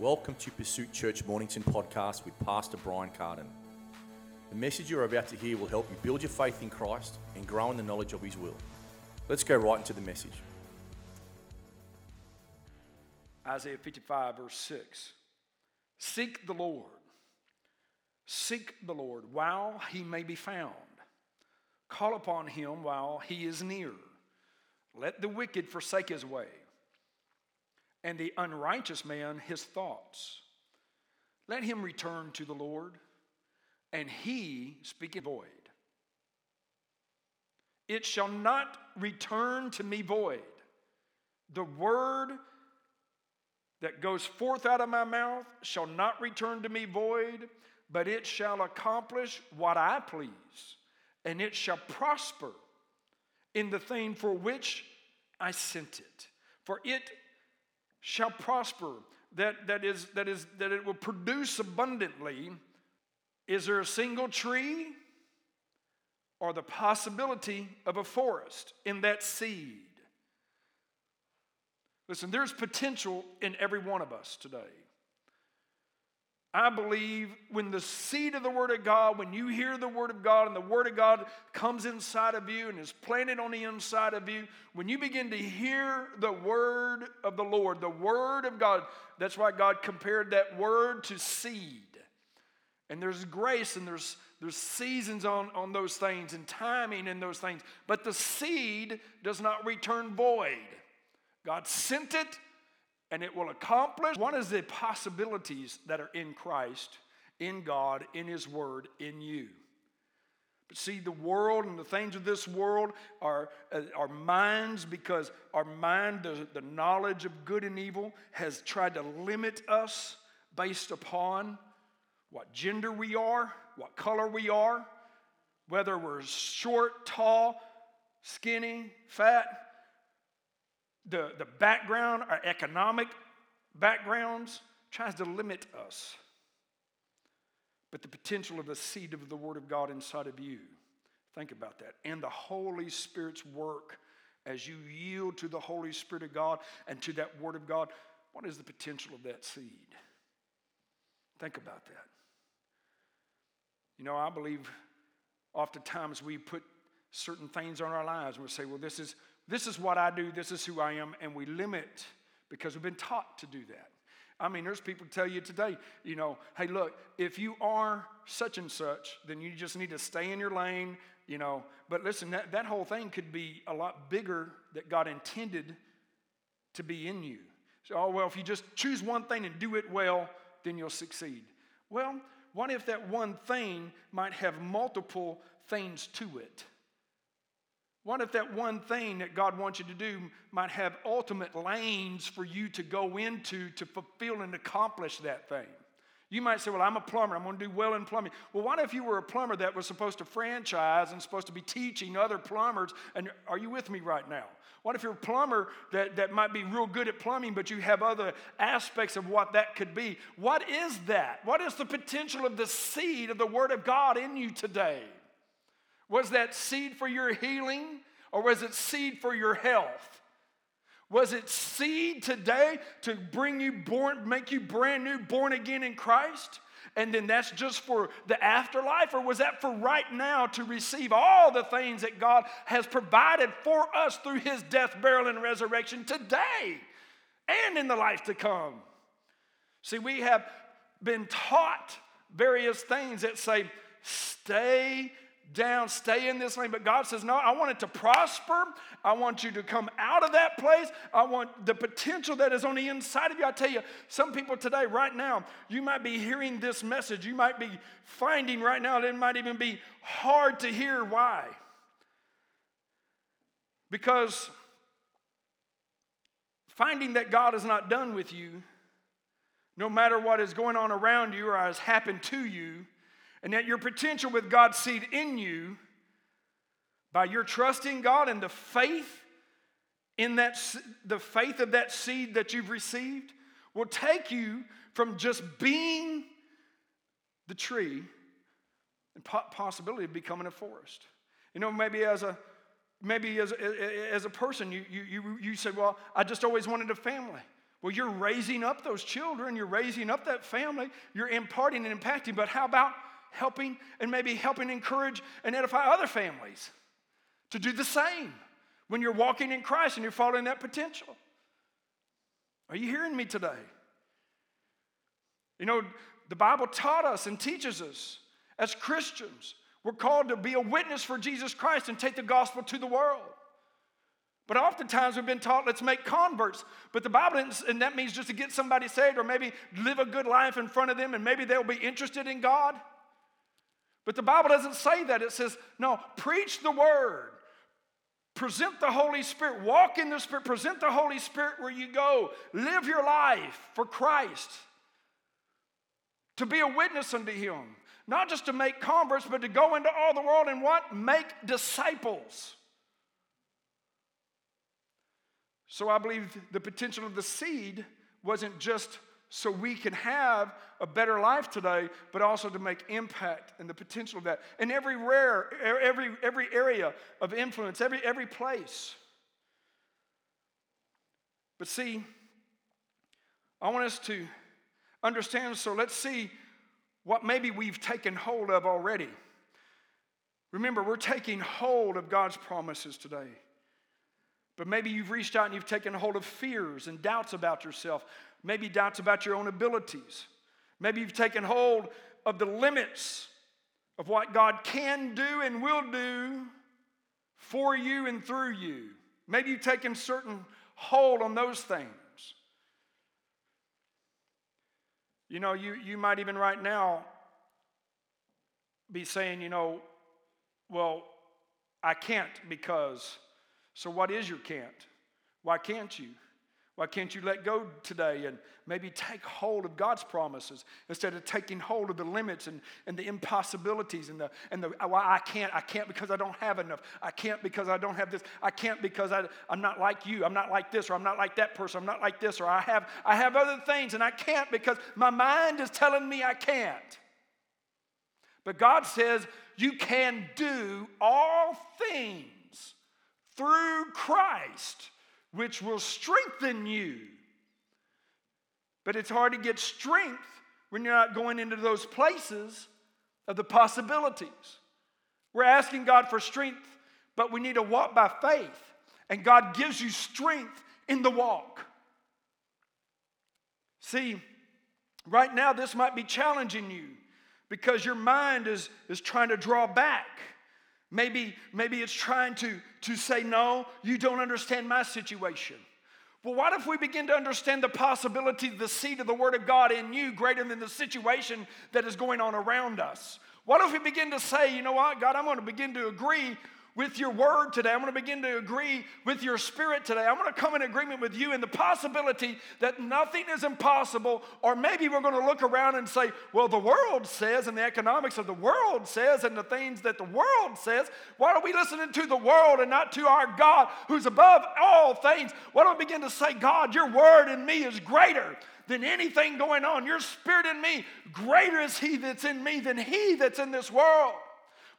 Welcome to Pursuit Church Mornington podcast with Pastor Brian Carden. The message you're about to hear will help you build your faith in Christ and grow in the knowledge of His will. Let's go right into the message. Isaiah 55, verse 6. Seek the Lord. Seek the Lord while he may be found. Call upon him while he is near. Let the wicked forsake his way, and the unrighteous man his thoughts. Let him return to the Lord, and he speak void. It shall not return to me void. The word that goes forth out of my mouth shall not return to me void, but it shall accomplish what I please, and it shall prosper in the thing for which I sent it. For it shall prosper, that, that, is, that, is, that it will produce abundantly. Is there a single tree or the possibility of a forest in that seed? Listen, there's potential in every one of us today. I believe when the seed of the Word of God, when you hear the Word of God and the Word of God comes inside of you and is planted on the inside of you, when you begin to hear the Word of the Lord, the Word of God, that's why God compared that Word to seed. And there's grace and there's, there's seasons on, on those things and timing in those things. But the seed does not return void. God sent it and it will accomplish. One is the possibilities that are in Christ, in God, in His Word, in you. But see, the world and the things of this world are uh, our minds because our mind, the, the knowledge of good and evil, has tried to limit us based upon what gender we are, what color we are, whether we're short, tall, skinny, fat, the, the background, our economic backgrounds, tries to limit us. But the potential of the seed of the Word of God inside of you, think about that. And the Holy Spirit's work as you yield to the Holy Spirit of God and to that Word of God, what is the potential of that seed? Think about that. You know, I believe oftentimes we put certain things on our lives and we say, well, this is this is what I do, this is who I am, and we limit because we've been taught to do that. I mean, there's people tell you today, you know, hey, look, if you are such and such, then you just need to stay in your lane, you know. But listen, that, that whole thing could be a lot bigger that God intended to be in you. So, oh, well, if you just choose one thing and do it well, then you'll succeed. Well, what if that one thing might have multiple things to it? What if that one thing that God wants you to do might have ultimate lanes for you to go into to fulfill and accomplish that thing? You might say, Well, I'm a plumber, I'm going to do well in plumbing. Well, what if you were a plumber that was supposed to franchise and supposed to be teaching other plumbers? And are you with me right now? What if you're a plumber that, that might be real good at plumbing, but you have other aspects of what that could be? What is that? What is the potential of the seed of the Word of God in you today? Was that seed for your healing or was it seed for your health? Was it seed today to bring you born, make you brand new, born again in Christ? And then that's just for the afterlife? Or was that for right now to receive all the things that God has provided for us through his death, burial, and resurrection today and in the life to come? See, we have been taught various things that say, stay down, stay in this lane. But God says, No, I want it to prosper. I want you to come out of that place. I want the potential that is on the inside of you. I tell you, some people today, right now, you might be hearing this message. You might be finding right now that it might even be hard to hear. Why? Because finding that God is not done with you, no matter what is going on around you or has happened to you, and that your potential with God's seed in you, by your trust in God and the faith in that the faith of that seed that you've received, will take you from just being the tree and possibility of becoming a forest. You know, maybe as a maybe as a, as a person, you, you, you, you say, Well, I just always wanted a family. Well, you're raising up those children, you're raising up that family, you're imparting and impacting, but how about helping and maybe helping encourage and edify other families to do the same when you're walking in Christ and you're following that potential? Are you hearing me today? You know, the Bible taught us and teaches us as Christians, we're called to be a witness for Jesus Christ and take the gospel to the world. But oftentimes we've been taught, let's make converts. But the Bible, and that means just to get somebody saved or maybe live a good life in front of them and maybe they'll be interested in God. But the Bible doesn't say that. It says, no, preach the word. Present the Holy Spirit. Walk in the Spirit. Present the Holy Spirit where you go. Live your life for Christ. To be a witness unto Him. Not just to make converts, but to go into all the world and what? Make disciples. So I believe the potential of the seed wasn't just so we can have a better life today, but also to make impact and the potential of that in every rare, every, every area of influence, every, every place. But see, I want us to understand, so let's see what maybe we've taken hold of already. Remember, we're taking hold of God's promises today. But maybe you've reached out and you've taken hold of fears and doubts about yourself, maybe doubts about your own abilities. Maybe you've taken hold of the limits of what God can do and will do for you and through you. Maybe you've taken certain hold on those things. You know, you, you might even right now be saying, you know, well, I can't because so, what is your can't? Why can't you? Why can't you let go today and maybe take hold of God's promises instead of taking hold of the limits and, and the impossibilities and the, and the why I can't, I can't because I don't have enough. I can't because I don't have this. I can't because I, I'm not like you. I'm not like this or I'm not like that person. I'm not like this or I have, I have other things and I can't because my mind is telling me I can't. But God says you can do all things through Christ, which will strengthen you. But it's hard to get strength when you're not going into those places of the possibilities. We're asking God for strength, but we need to walk by faith. And God gives you strength in the walk. See, right now, this might be challenging you because your mind is, is trying to draw back. Maybe, maybe it's trying to, to say, No, you don't understand my situation. Well, what if we begin to understand the possibility, the seed of the Word of God in you greater than the situation that is going on around us? What if we begin to say, you know what, God, I'm going to begin to agree with your word today. I'm going to begin to agree with your spirit today. I'm going to come in agreement with you in the possibility that nothing is impossible. Or maybe we're going to look around and say, well, the world says, and the economics of the world says, and the things that the world says. Why are we listening to the world and not to our God who's above all things? Why don't we begin to say, God, your word in me is greater than anything going on. Your spirit in me, greater is he that's in me than he that's in this world.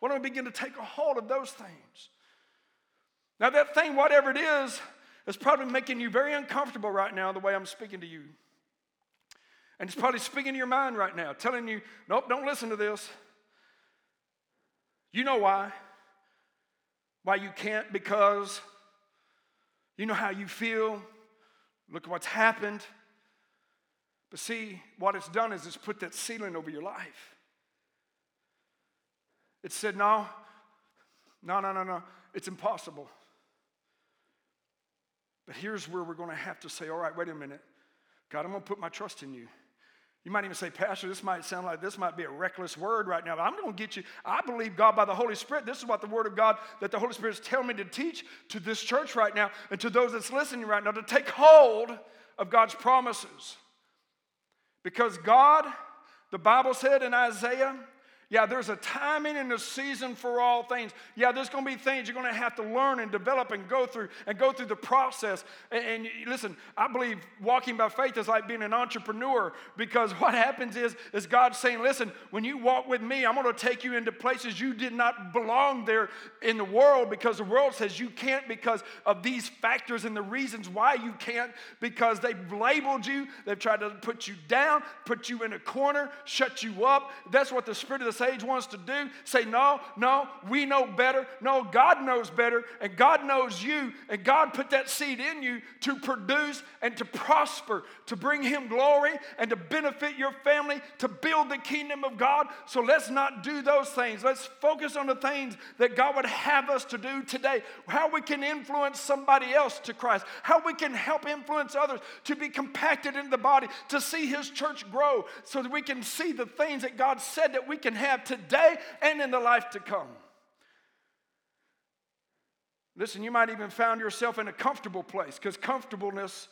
Why don't we begin to take a hold of those things? Now, that thing, whatever it is, is probably making you very uncomfortable right now, the way I'm speaking to you. And it's probably speaking to your mind right now, telling you, nope, don't listen to this. You know why. Why you can't, because you know how you feel. Look at what's happened. But see, what it's done is it's put that ceiling over your life. It said, no, no, no, no, no, it's impossible. But here's where we're going to have to say, all right, wait a minute. God, I'm going to put my trust in you. You might even say, Pastor, this might sound like this might be a reckless word right now, but I'm going to get you. I believe God by the Holy Spirit. This is what the Word of God that the Holy Spirit is telling me to teach to this church right now and to those that's listening right now to take hold of God's promises. Because God, the Bible said in Isaiah, Yeah, there's a timing and a season for all things. Yeah, there's going to be things you're going to have to learn and develop and go through and go through the process. And, and listen, I believe walking by faith is like being an entrepreneur because what happens is, is God saying, listen, when you walk with me, I'm going to take you into places you did not belong there in the world because the world says you can't because of these factors and the reasons why you can't because they've labeled you, they've tried to put you down, put you in a corner, shut you up. That's what the Spirit of the age wants to do. Say, no, no, we know better. No, God knows better, and God knows you, and God put that seed in you to produce and to prosper, to bring Him glory and to benefit your family, to build the kingdom of God. So let's not do those things. Let's focus on the things that God would have us to do today. How we can influence somebody else to Christ, how we can help influence others to be compacted in the body, to see His church grow, so that we can see the things that God said that we can have have today and in the life to come. Listen, you might even found yourself in a comfortable place because comfortableness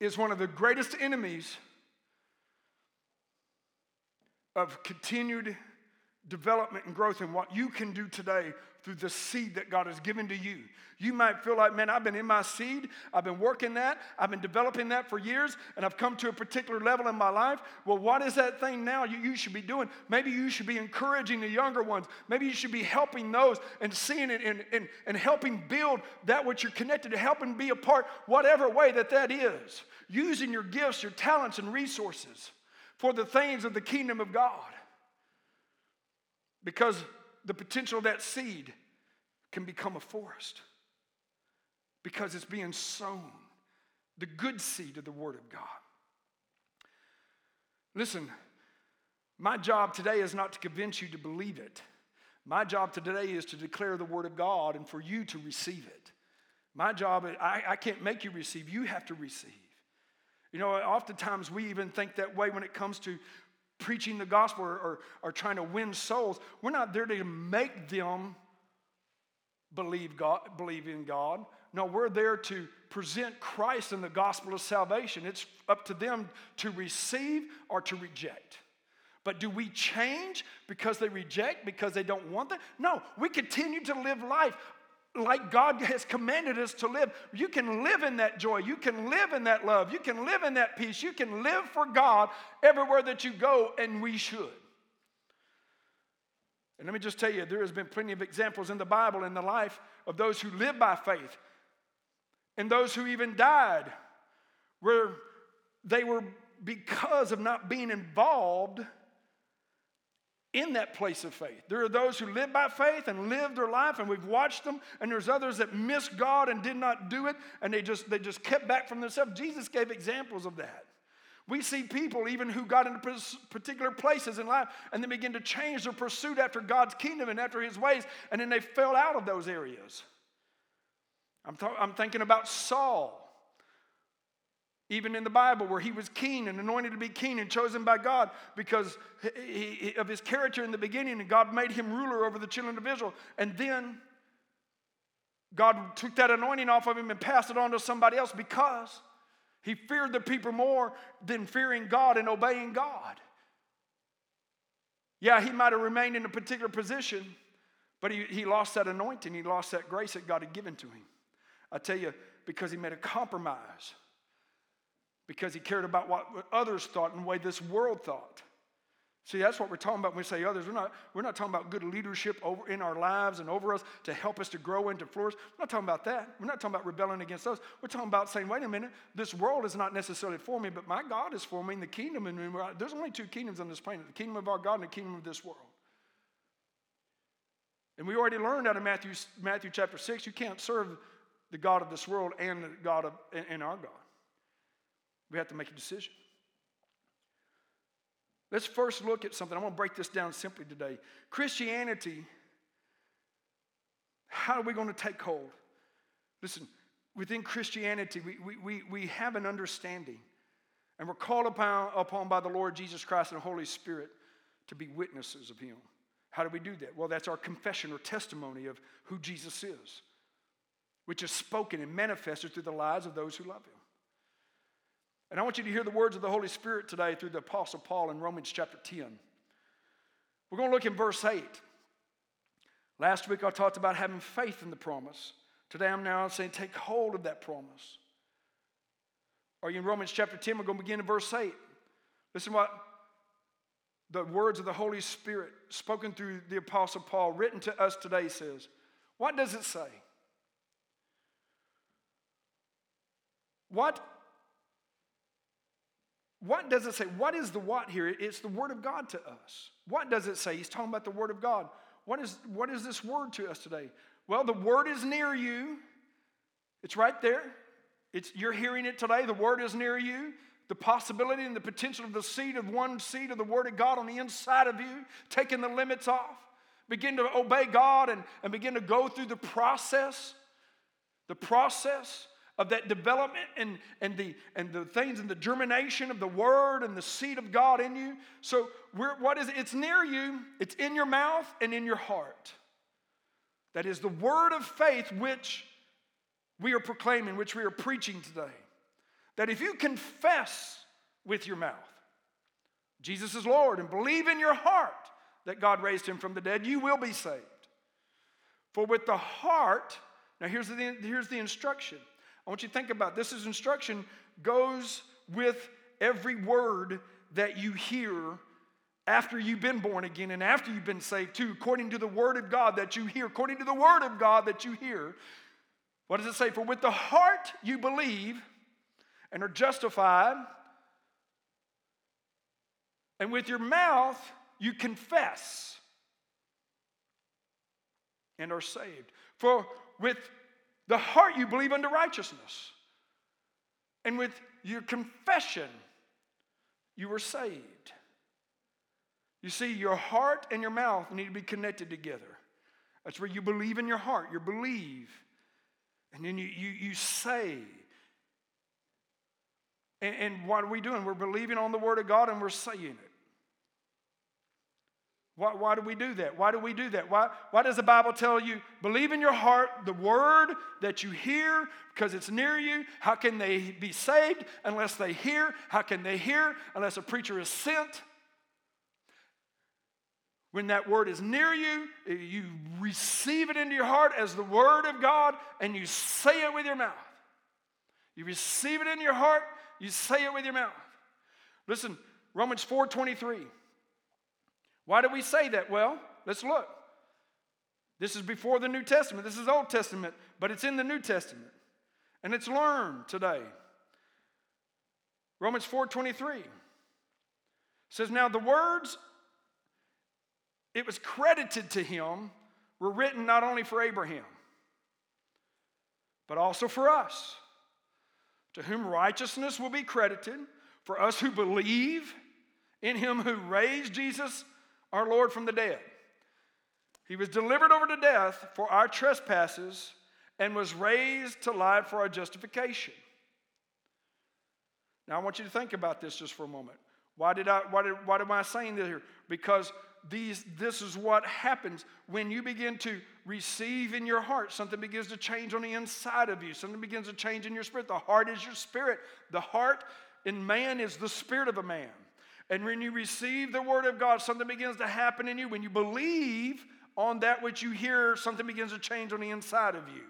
is one of the greatest enemies of continued development and growth in what you can do today through the seed that God has given to you. You might feel like, man, I've been in my seed, I've been working that, I've been developing that for years, and I've come to a particular level in my life. Well, what is that thing now you, you should be doing? Maybe you should be encouraging the younger ones. Maybe you should be helping those and seeing it and, and, and helping build that which you're connected to, helping be a part, whatever way that that is. Using your gifts, your talents, and resources for the things of the kingdom of God. Because the potential of that seed can become a forest because it's being sown. The good seed of the Word of God. Listen, my job today is not to convince you to believe it. My job today is to declare the Word of God and for you to receive it. My job, I, I can't make you receive, you have to receive. You know, oftentimes we even think that way when it comes to preaching the gospel or, or, or trying to win souls. We're not there to make them believe, God, believe in God. No, we're there to present Christ and the gospel of salvation. It's up to them to receive or to reject. But do we change because they reject, because they don't want that? No, we continue to live life like God has commanded us to live. You can live in that joy. You can live in that love. You can live in that peace. You can live for God everywhere that you go, and we should. And let me just tell you, there has been plenty of examples in the Bible in the life of those who live by faith and those who even died, where they were because of not being involved in that place of faith. There are those who live by faith and live their life, and we've watched them, and there's others that missed God and did not do it, and they just they just kept back from themselves. Jesus gave examples of that. We see people even who got into particular places in life and then begin to change their pursuit after God's kingdom and after his ways, and then they fell out of those areas. I'm, th- I'm thinking about Saul even in the Bible, where he was keen and anointed to be keen and chosen by God because he, of his character in the beginning, and God made him ruler over the children of Israel. And then God took that anointing off of him and passed it on to somebody else because he feared the people more than fearing God and obeying God. Yeah, he might have remained in a particular position, but he, he lost that anointing, he lost that grace that God had given to him. I tell you, because he made a compromise because he cared about what others thought and the way this world thought. See, that's what we're talking about when we say others. We're not, we're not talking about good leadership over in our lives and over us to help us to grow and to flourish. We're not talking about that. We're not talking about rebelling against us. We're talking about saying, wait a minute, this world is not necessarily for me, but my God is for me in the kingdom. And there's only two kingdoms on this planet the kingdom of our God and the kingdom of this world. And we already learned out of Matthew, Matthew chapter 6, you can't serve the God of this world and the God of and our God. We have to make a decision. Let's first look at something. I'm going to break this down simply today. Christianity, how are we going to take hold? Listen, within Christianity, we, we, we, we have an understanding, and we're called upon, upon by the Lord Jesus Christ and the Holy Spirit to be witnesses of Him. How do we do that? Well, that's our confession or testimony of who Jesus is, which is spoken and manifested through the lives of those who love Him. And I want you to hear the words of the Holy Spirit today through the Apostle Paul in Romans chapter 10. We're going to look in verse 8. Last week I talked about having faith in the promise. Today I'm now saying take hold of that promise. Are you in Romans chapter 10? We're going to begin in verse 8. Listen what the words of the Holy Spirit spoken through the Apostle Paul, written to us today, says. What does it say? What, what does it say? What is the what here? It's the Word of God to us. What does it say? He's talking about the Word of God. What is, what is this word to us today? Well, the Word is near you, it's right there. It's, you're hearing it today. The Word is near you. The possibility and the potential of the seed of one seed of the Word of God on the inside of you, taking the limits off. Begin to obey God and, and begin to go through the process, the process of that development and, and, the, and the things and the germination of the word and the seed of God in you. So, what is it? It's near you, it's in your mouth and in your heart. That is the word of faith which we are proclaiming, which we are preaching today. That if you confess with your mouth, Jesus is Lord, and believe in your heart that God raised him from the dead, you will be saved. For with the heart, now here's the, here's the instruction I want you to think about this. is instruction goes with every word that you hear after you've been born again and after you've been saved too, according to the word of God that you hear, according to the word of God that you hear. What does it say? For with the heart you believe and are justified, and with your mouth you confess and are saved. For with the heart you believe unto righteousness. And with your confession, you were saved. You see, your heart and your mouth need to be connected together. That's where you believe in your heart. You believe. And then you, you, you say. And, and what are we doing? We're believing on the Word of God and we're saying it. Why, why do we do that? Why do we do that? Why, why does the Bible tell you, believe in your heart the word that you hear because it's near you? How can they be saved unless they hear? How can they hear unless a preacher is sent? When that word is near you, you receive it into your heart as the word of God and you say it with your mouth. You receive it in your heart, you say it with your mouth. Listen, Romans 4 23. Why do we say that? Well, let's look. This is before the New Testament. This is Old Testament, but it's in the New Testament. And it's learned today. Romans 4:23 says now the words it was credited to him were written not only for Abraham but also for us to whom righteousness will be credited for us who believe in him who raised Jesus our Lord from the dead. He was delivered over to death for our trespasses and was raised to life for our justification. Now, I want you to think about this just for a moment. Why, did I, why, did, why am I saying this here? Because these, this is what happens when you begin to receive in your heart. Something begins to change on the inside of you, something begins to change in your spirit. The heart is your spirit. The heart in man is the spirit of a man. And when you receive the word of God, something begins to happen in you. When you believe on that which you hear, something begins to change on the inside of you.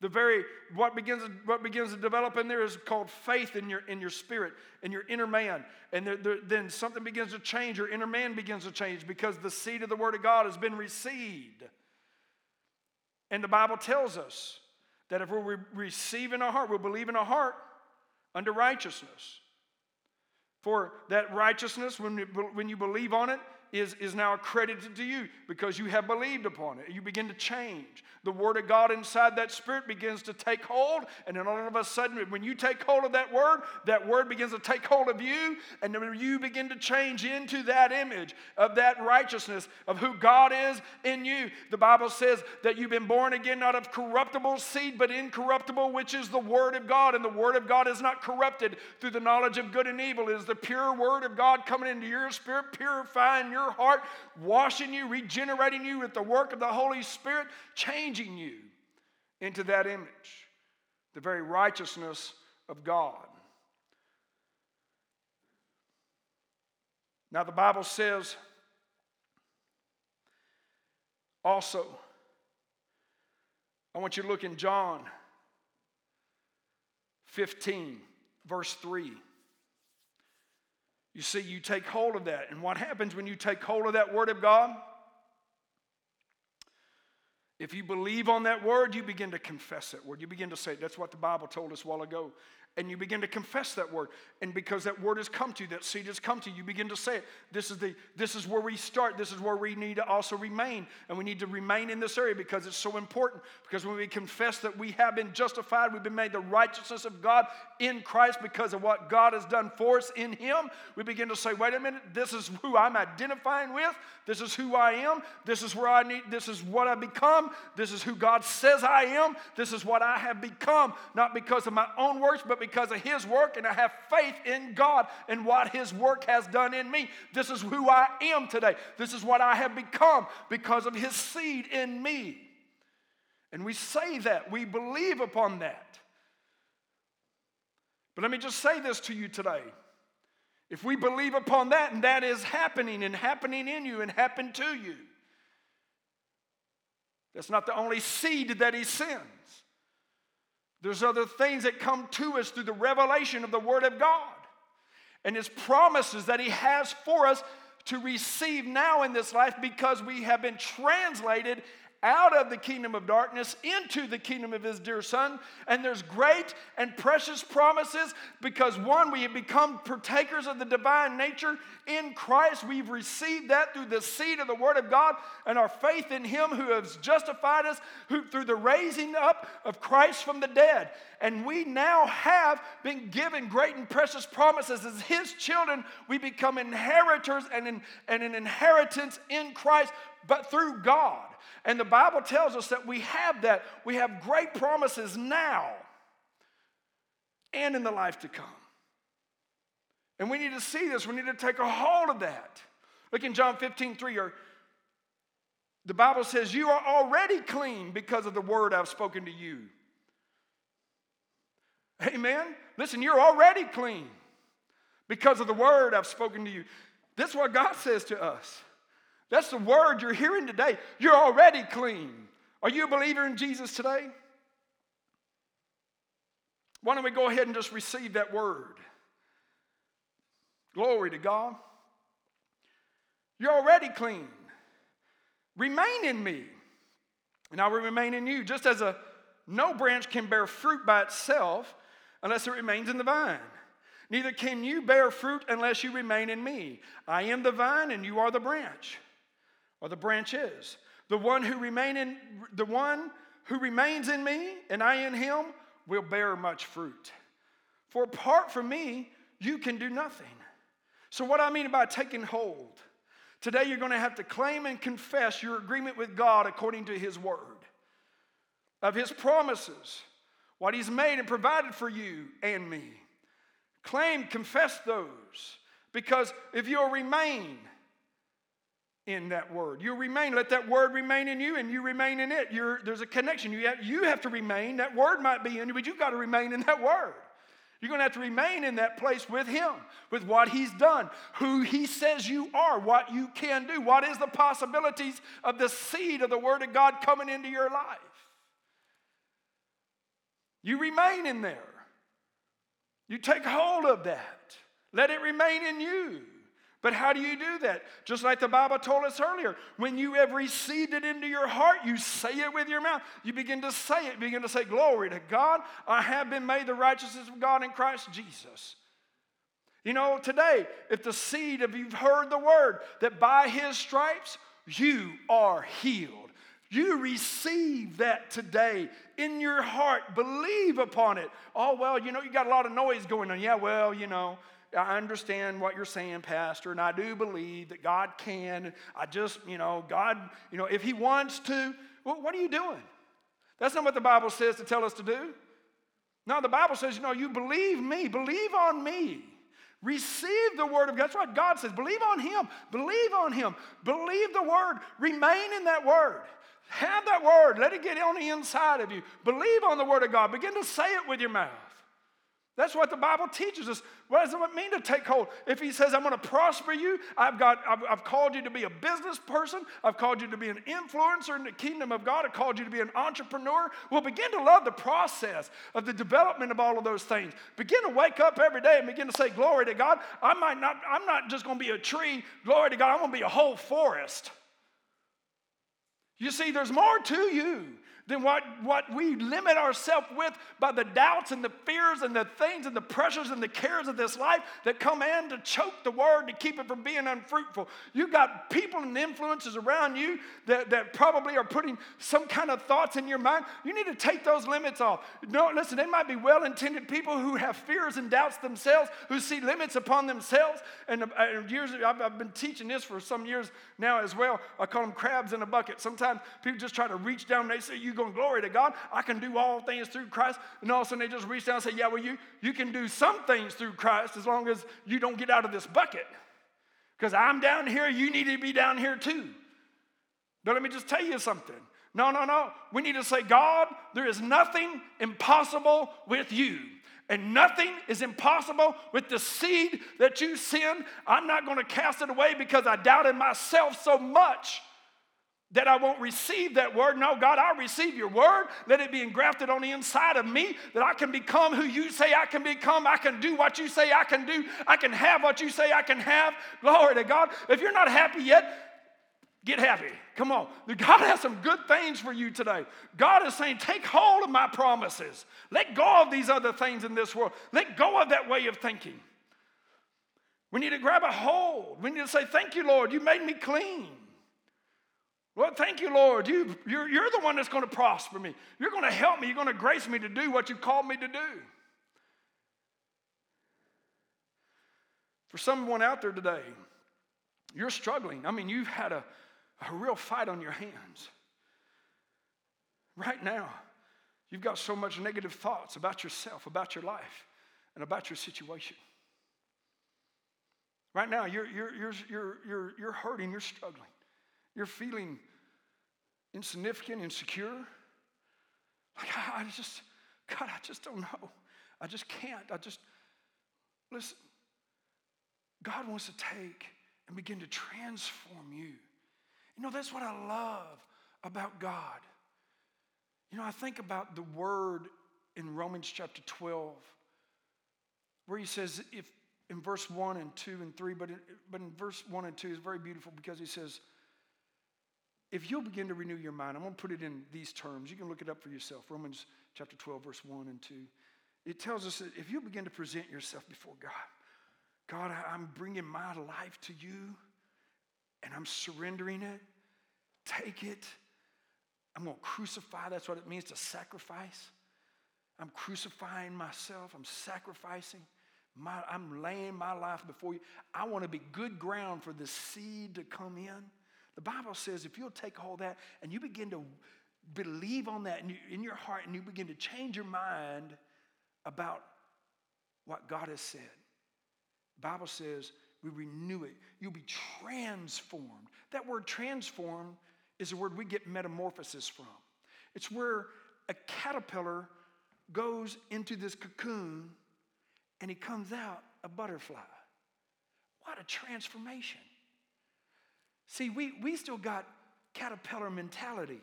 The very what begins what begins to develop in there is called faith in your in your spirit in your inner man, and there, there, then something begins to change. Your inner man begins to change because the seed of the Word of God has been received. And the Bible tells us that if we receive in our heart, we'll believe in our heart unto righteousness. For that righteousness, when you, when you believe on it, is, is now accredited to you because you have believed upon it. You begin to change. The Word of God inside that Spirit begins to take hold, and then all of a sudden, when you take hold of that Word, that Word begins to take hold of you, and then you begin to change into that image of that righteousness of who God is in you. The Bible says that you've been born again not of corruptible seed, but incorruptible, which is the Word of God. And the Word of God is not corrupted through the knowledge of good and evil. It is the pure Word of God coming into your spirit, purifying your your heart, washing you, regenerating you with the work of the Holy Spirit, changing you into that image, the very righteousness of God. Now, the Bible says Also, I want you to look in John 15, verse 3. You see, you take hold of that. And what happens when you take hold of that Word of God? If you believe on that word, you begin to confess that word. You begin to say, that's what the Bible told us a while ago and you begin to confess that word. And because that word has come to you that seed has come to you you begin to say it. This is the this is where we start. This is where we need to also remain. And we need to remain in this area because it's so important. Because when we confess that we have been justified we've been made the righteousness of god in christ because of what god has done for us in him we begin to say wait a minute. This is who i'm identifying with. This is who i am. This is where i need this is what i become. This is who god says i am. This is what i have become. Not because of my own works but because of His work, and I have faith in God and what His work has done in me. This is who I am today. This is what I have become because of His seed in me. And we say that, we believe upon that. But let me just say this to you today. If we believe upon that and that is happening and happening in you and happened to you, that's not the only seed that He sends. There's other things that come to us through the revelation of the Word of God and His promises that He has for us to receive now in this life because we have been translated out of the kingdom of darkness into the kingdom of his dear son. And there's great and precious promises because one, we have become partakers of the divine nature in Christ. We've received that through the seed of the word of God and our faith in him who has justified us who, through the raising up of Christ from the dead. And we now have been given great and precious promises. As his children, we become inheritors and, in, and an inheritance in Christ, but through God. And the Bible tells us that we have that. We have great promises now and in the life to come. And we need to see this. We need to take a hold of that. Look in John 15, 3, or the Bible says, You are already clean because of the word I've spoken to you. Amen. Listen, you're already clean because of the word I've spoken to you. This is what God says to us. That's the word you're hearing today. You're already clean. Are you a believer in Jesus today? Why don't we go ahead and just receive that word? Glory to God. You're already clean. Remain in me, and I will remain in you. Just as a no branch can bear fruit by itself unless it remains in the vine. Neither can you bear fruit unless you remain in me. I am the vine, and you are the branch or the branch is. The one who remain in the one who remains in me and I in him will bear much fruit. For apart from me, you can do nothing. So, what I mean by taking hold, today you're going to have to claim and confess your agreement with God according to His word, of His promises, what He's made and provided for you and me. Claim, confess those, because if you'll remain, in that word. You remain, let that word remain in you and you remain in it. You're, there's a connection. You have, you have to remain. That word might be in you, but you've got to remain in that word. You're going to have to remain in that place with Him, with what He's done, who He says you are, what you can do, what is the possibilities of the seed of the Word of God coming into your life. You remain in there. You take hold of that. Let it remain in you. But how do you do that? Just like the Bible told us earlier, when you have received it into your heart, you say it with your mouth. You begin to say it, begin to say, Glory to God, I have been made the righteousness of God in Christ Jesus. You know, today, if the seed of you've heard the word that by his stripes you are healed. You receive that today in your heart. Believe upon it. Oh, well, you know, you got a lot of noise going on. Yeah, well, you know, I understand what you're saying, Pastor, and I do believe that God can. I just, you know, God, you know, if He wants to, well, what are you doing? That's not what the Bible says to tell us to do. No, the Bible says, you know, you believe me, believe on me. Receive the word of God. That's what God says. Believe on Him. Believe on Him. Believe the word. Remain in that word. Have that word. Let it get on the inside of you. Believe on the word of God. Begin to say it with your mouth. That's what the Bible teaches us. What does it mean to take hold? If he says, I'm going to prosper you, I've, got, I've, I've, called you to be a business person, I've called you to be an influencer in the kingdom of God, I've called you to be an entrepreneur, well, begin to love the process of the development of all of those things. Begin to wake up every day and begin to say, Glory to God. I might not, I'm not just going to be a tree, glory to God, I'm going to be a whole forest. You see, there's more to you than what, what we limit ourselves with by the doubts and the fears and the things and the pressures and the cares of this life that come in to choke the word to keep it from being unfruitful. You've got people and influences around you that, that probably are putting some kind of thoughts in your mind. You need to take those limits off. No, listen, they might be well intended people who have fears and doubts themselves, who see limits upon themselves. And uh, years, I've, I've been teaching this for some years now as well. I call them crabs in a bucket. Sometimes people just try to reach down and they say, You you going, glory to God, I can do all things through Christ. And all of a sudden they just reach down and say, yeah, well, you, you can do some things through Christ as long as you don't get out of this bucket. Because I'm down here, you need to be down here too. But let me just tell you something. No, no, no. We need to say, God, there is nothing impossible with you. And nothing is impossible with the seed that you send. I'm not going to cast it away because I doubted myself so much that I won't receive that word. No, God, I'll receive your word. Let it be engrafted on the inside of me that I can become who you say I can become. I can do what you say I can do. I can have what you say I can have. Glory to God. If you're not happy yet, get happy. Come on. God has some good things for you today. God is saying, take hold of my promises. Let go of these other things in this world. Let go of that way of thinking. We need to grab a hold. We need to say, Thank you, Lord. You made me clean. Well, thank you, Lord. You, you're, you're the one that's going to prosper me. You're going to help me. You're going to grace me to do what you called me to do. For someone out there today, you're struggling. I mean, you've had a, a real fight on your hands. Right now, you've got so much negative thoughts about yourself, about your life, and about your situation. Right now, you're, you're, you're, you're, you're, you're hurting, you're struggling. You're feeling insignificant, insecure. Like, I just, God, I just don't know. I just can't. I just, listen, God wants to take and begin to transform you. You know, that's what I love about God. You know, I think about the word in Romans chapter 12, where he says, if in verse 1 and 2 and 3, but in, but in verse 1 and 2 is very beautiful because he says, if you'll begin to renew your mind, I'm going to put it in these terms. You can look it up for yourself. Romans chapter 12, verse 1 and 2. It tells us that if you begin to present yourself before God, God, I'm bringing my life to you and I'm surrendering it. Take it. I'm going to crucify. That's what it means to sacrifice. I'm crucifying myself. I'm sacrificing. My, I'm laying my life before you. I want to be good ground for the seed to come in. The Bible says if you'll take all that and you begin to believe on that in, your heart and you begin to change your mind about what God has said, the Bible says we renew it. You'll be transformed. That word transform is a word we get metamorphosis from. It's where a caterpillar goes into this cocoon and he comes out a butterfly. What a transformation. See, we, we still got caterpillar mentality.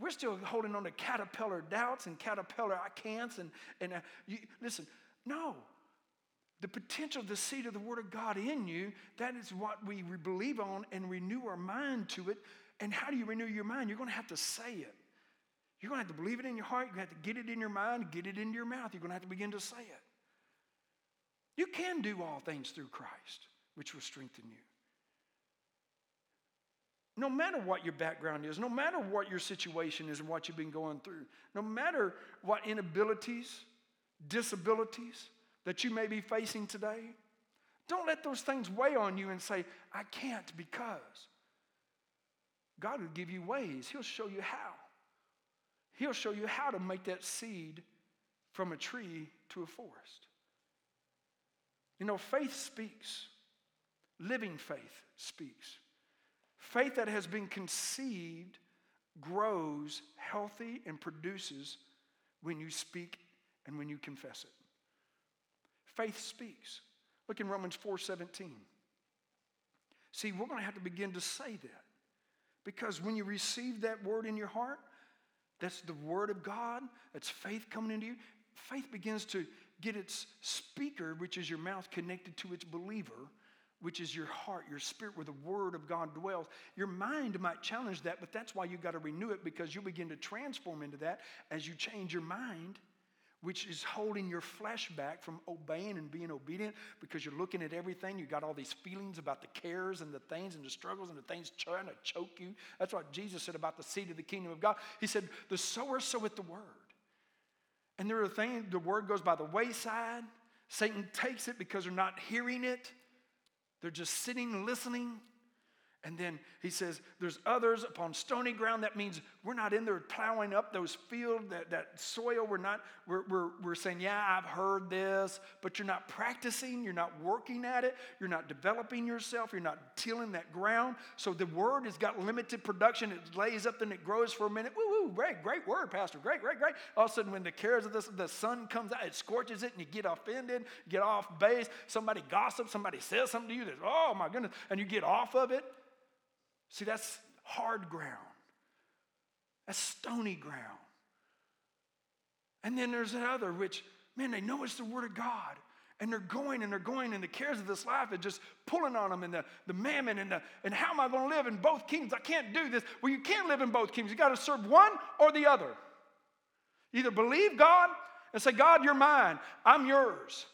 We're still holding on to caterpillar doubts and caterpillar I can'ts. And, and uh, you, listen, no. The potential, the seed of the Word of God in you, that is what we believe on and renew our mind to it. And how do you renew your mind? You're going to have to say it. You're going to have to believe it in your heart. You're going to have to get it in your mind, get it into your mouth. You're going to have to begin to say it. You can do all things through Christ, which will strengthen you. No matter what your background is, no matter what your situation is and what you've been going through, no matter what inabilities, disabilities that you may be facing today, don't let those things weigh on you and say, I can't because. God will give you ways, He'll show you how. He'll show you how to make that seed from a tree to a forest. You know, faith speaks, living faith speaks. Faith that has been conceived grows healthy and produces when you speak and when you confess it. Faith speaks. Look in Romans 4:17. See, we're going to have to begin to say that. Because when you receive that word in your heart, that's the word of God, that's faith coming into you. Faith begins to get its speaker, which is your mouth, connected to its believer, which is your heart, your spirit, where the word of God dwells. Your mind might challenge that, but that's why you've got to renew it because you'll begin to transform into that as you change your mind which is holding your flesh back from obeying and being obedient because you're looking at everything. You got all these feelings about the cares and the things and the struggles and the things trying to choke you. That's what Jesus said about the seed of the kingdom of God. He said, The sower soweth the word. And there are things, the word goes by the wayside. Satan takes it because they're not hearing it, they're just sitting, listening. And then he says, There's others upon stony ground. That means we're not in there plowing up those fields, that, that soil. We're not, we're, we're, we're saying, Yeah, I've heard this, but you're not practicing, you're not working at it, you're not developing yourself, you're not tilling that ground. So the word has got limited production. It lays up, and it grows for a minute. Woo, woo, great, great word, Pastor. Great, great, great. All of a sudden, when the cares of this, the sun comes out, it scorches it, and you get offended, get off base. Somebody gossips, somebody says something to you that's, oh my goodness, and you get off of it. See, that's hard ground, that's stony ground. And then there's another, which, man, they know it's the Word of God. And they're going and they're going, and the cares of this life are just pulling on them, and the, the mammon, and, the, and how am I going to live in both kingdoms? I can't do this. Well, you can't live in both kingdoms. You got to serve one or the other. Either believe God and say, God, you're mine, I'm yours.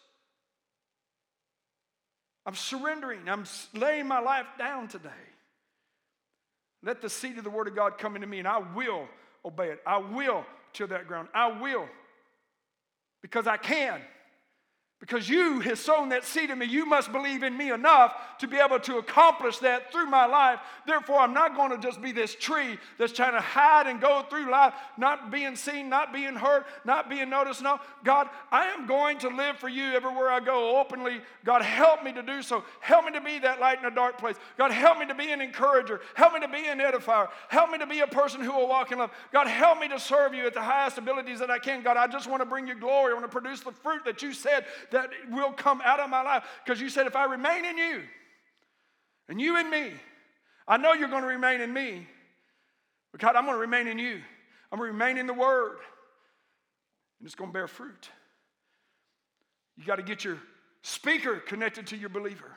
I'm surrendering, I'm laying my life down today. Let the seed of the word of God come into me, and I will obey it. I will till that ground. I will because I can. Because you have sown that seed in me, you must believe in me enough to be able to accomplish that through my life. Therefore, I'm not going to just be this tree that's trying to hide and go through life, not being seen, not being heard, not being noticed. No, God, I am going to live for you everywhere I go openly. God, help me to do so. Help me to be that light in a dark place. God, help me to be an encourager. Help me to be an edifier. Help me to be a person who will walk in love. God, help me to serve you at the highest abilities that I can. God, I just want to bring you glory. I want to produce the fruit that you said that will come out of my life. Because you said, if I remain in you and you in me, I know you're going to remain in me. But God, I'm going to remain in you. I'm going to remain in the Word. And it's going to bear fruit. You got to get your speaker connected to your believer.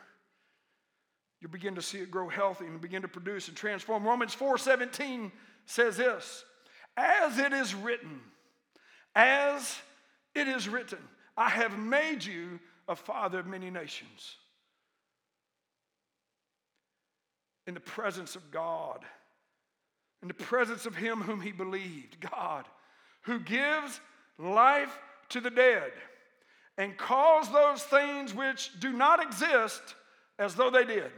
You'll begin to see it grow healthy and begin to produce and transform. Romans 4:17 says this: as it is written, as it is written. I have made you a father of many nations. In the presence of God, in the presence of Him whom He believed, God, who gives life to the dead and calls those things which do not exist as though they did.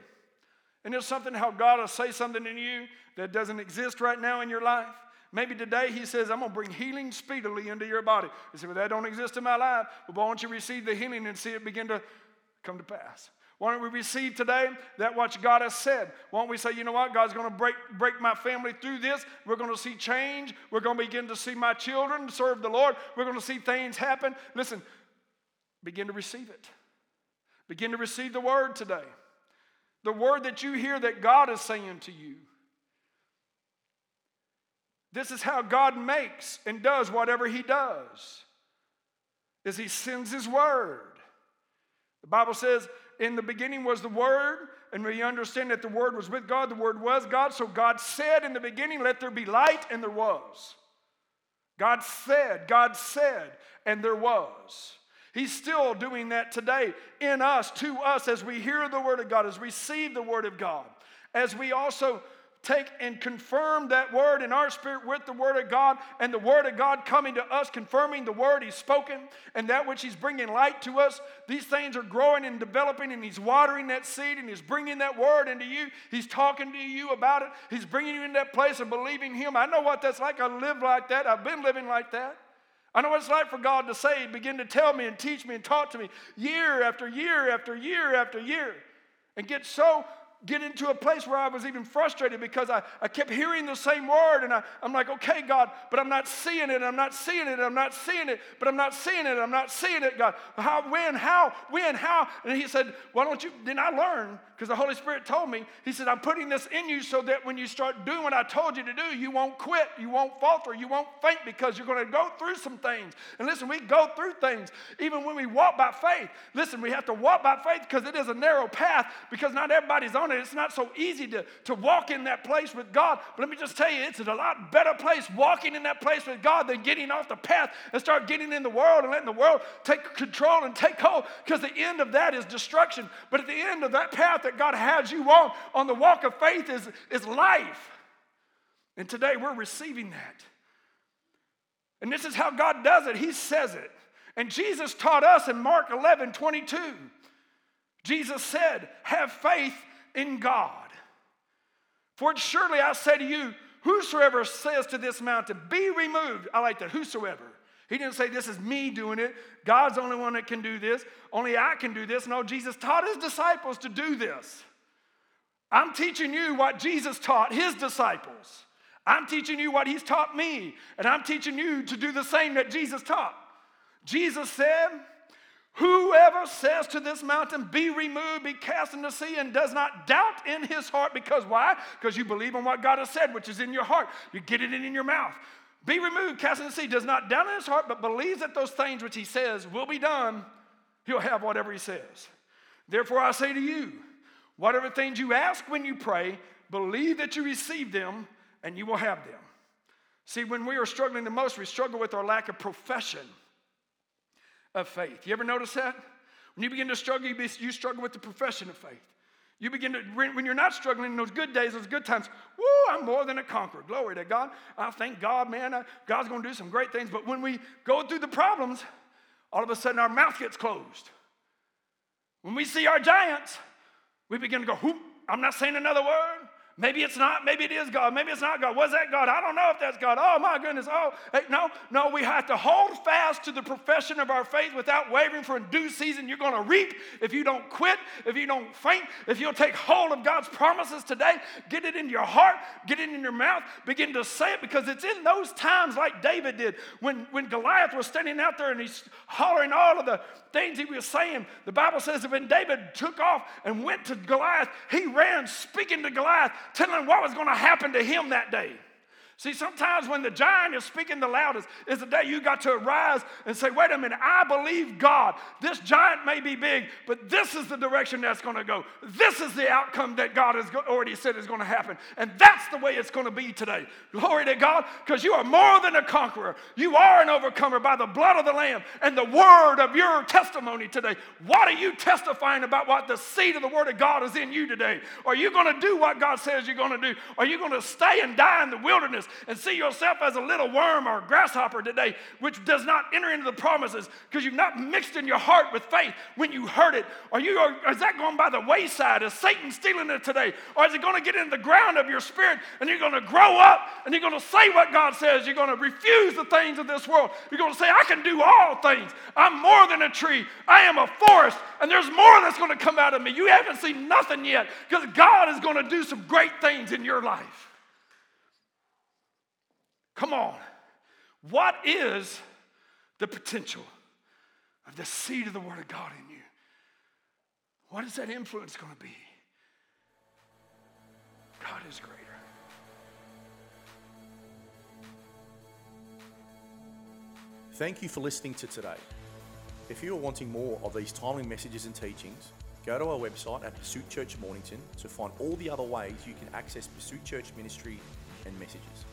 And there's something how God will say something in you that doesn't exist right now in your life. Maybe today he says, I'm going to bring healing speedily into your body. You say, well, that don't exist in my life. Well, why don't you receive the healing and see it begin to come to pass? Why don't we receive today that what God has said? Why don't we say, you know what? God's going to break, break my family through this. We're going to see change. We're going to begin to see my children serve the Lord. We're going to see things happen. Listen, begin to receive it. Begin to receive the word today. The word that you hear that God is saying to you. This is how God makes and does whatever he does. Is he sends his word. The Bible says, in the beginning was the word, and we understand that the word was with God, the word was God. So God said in the beginning, let there be light, and there was. God said, God said, and there was. He's still doing that today in us, to us, as we hear the word of God, as we receive the word of God, as we also take and confirm that word in our spirit with the word of God, and the word of God coming to us, confirming the word He's spoken, and that which He's bringing light to us. These things are growing and developing, and He's watering that seed, and He's bringing that word into you. He's talking to you about it. He's bringing you in that place of believing Him. I know what that's like. I live like that. I've been living like that. I know what it's like for God to say, begin to tell me and teach me and talk to me year after year after year after year, and get so get into a place where I was even frustrated because I, I kept hearing the same word and I, I'm like, okay, God, but I'm not seeing it, I'm not seeing it, I'm not seeing it, but I'm not seeing it, I'm not seeing it, God. How, when, how, when, how? And he said, why don't you, then I learned, because the Holy Spirit told me, he said, I'm putting this in you so that when you start doing what I told you to do, you won't quit, you won't falter, you won't faint because you're going to go through some things. And listen, we go through things even when we walk by faith. Listen, we have to walk by faith because it is a narrow path because not everybody's on it. It's not so easy to, to walk in that place with God. But let me just tell you, it's a lot better place walking in that place with God than getting off the path and start getting in the world and letting the world take control and take hold because the end of that is destruction. But at the end of that path that God has you on, on the walk of faith, is, is life. And today we're receiving that. And this is how God does it. He says it. And Jesus taught us in Mark 11 22. Jesus said, Have faith in God. For surely I say to you, whosoever says to this mountain, Be removed. I like that, whosoever. He didn't say, This is me doing it. God's the only one that can do this. Only I can do this. No, Jesus taught his disciples to do this. I'm teaching you what Jesus taught his disciples. I'm teaching you what he's taught me. And I'm teaching you to do the same that Jesus taught. Jesus said, Whoever says to this mountain, Be removed, be cast into the sea, and does not doubt in his heart, because why? Because you believe in what God has said, which is in your heart. You get it in your mouth. Be removed, cast into the sea, does not doubt in his heart, but believes that those things which he says will be done, he'll have whatever he says. Therefore, I say to you, whatever things you ask when you pray, believe that you receive them, and you will have them. See, when we are struggling the most, we struggle with our lack of profession of faith. You ever notice that? When you begin to struggle, you, be, you struggle with the profession of faith. You begin to, when you're not struggling in those good days, those good times, woo, I'm more than a conqueror. Glory to God. I thank God, man. I, God's going to do some great things. But when we go through the problems, all of a sudden our mouth gets closed. When we see our giants, we begin to go, whoop, I'm not saying another word. Maybe it's not. Maybe it is God. Maybe it's not God. Was that God? I don't know if that's God. Oh, my goodness. Oh, hey, no, no. We have to hold fast to the profession of our faith without wavering for in due season. You're going to reap if you don't quit, if you don't faint, if you'll take hold of God's promises today, get it in your heart, get it in your mouth, begin to say it because it's in those times like David did when, when Goliath was standing out there and he's hollering all of the things he was saying. The Bible says that when David took off and went to Goliath, he ran speaking to Goliath telling what was going to happen to him that day. See, sometimes when the giant is speaking the loudest is the day you got to arise and say, wait a minute, I believe God. This giant may be big, but this is the direction that's going to go. This is the outcome that God has already said is going to happen. And that's the way it's going to be today. Glory to God, because you are more than a conqueror. You are an overcomer by the blood of the Lamb and the word of your testimony today. What are you testifying about what the seed of the word of God is in you today? Are you going to do what God says you're going to do? Are you going to stay and die in the wilderness? And see yourself as a little worm or grasshopper today, which does not enter into the promises because you've not mixed in your heart with faith when you heard it? Are you, or is that going by the wayside? Is Satan stealing it today? Or is it going to get in the ground of your spirit and you're going to grow up and you're going to say what God says? You're going to refuse the things of this world. You're going to say, I can do all things. I'm more than a tree. I am a forest, and there's more that's going to come out of me. You haven't seen nothing yet because God is going to do some great things in your life. Come on. What is the potential of the seed of the Word of God in you? What is that influence going to be? God is greater. Thank you for listening to today. If you are wanting more of these timely messages and teachings, go to our website at Pursuit Church Mornington to find all the other ways you can access Pursuit Church ministry and messages.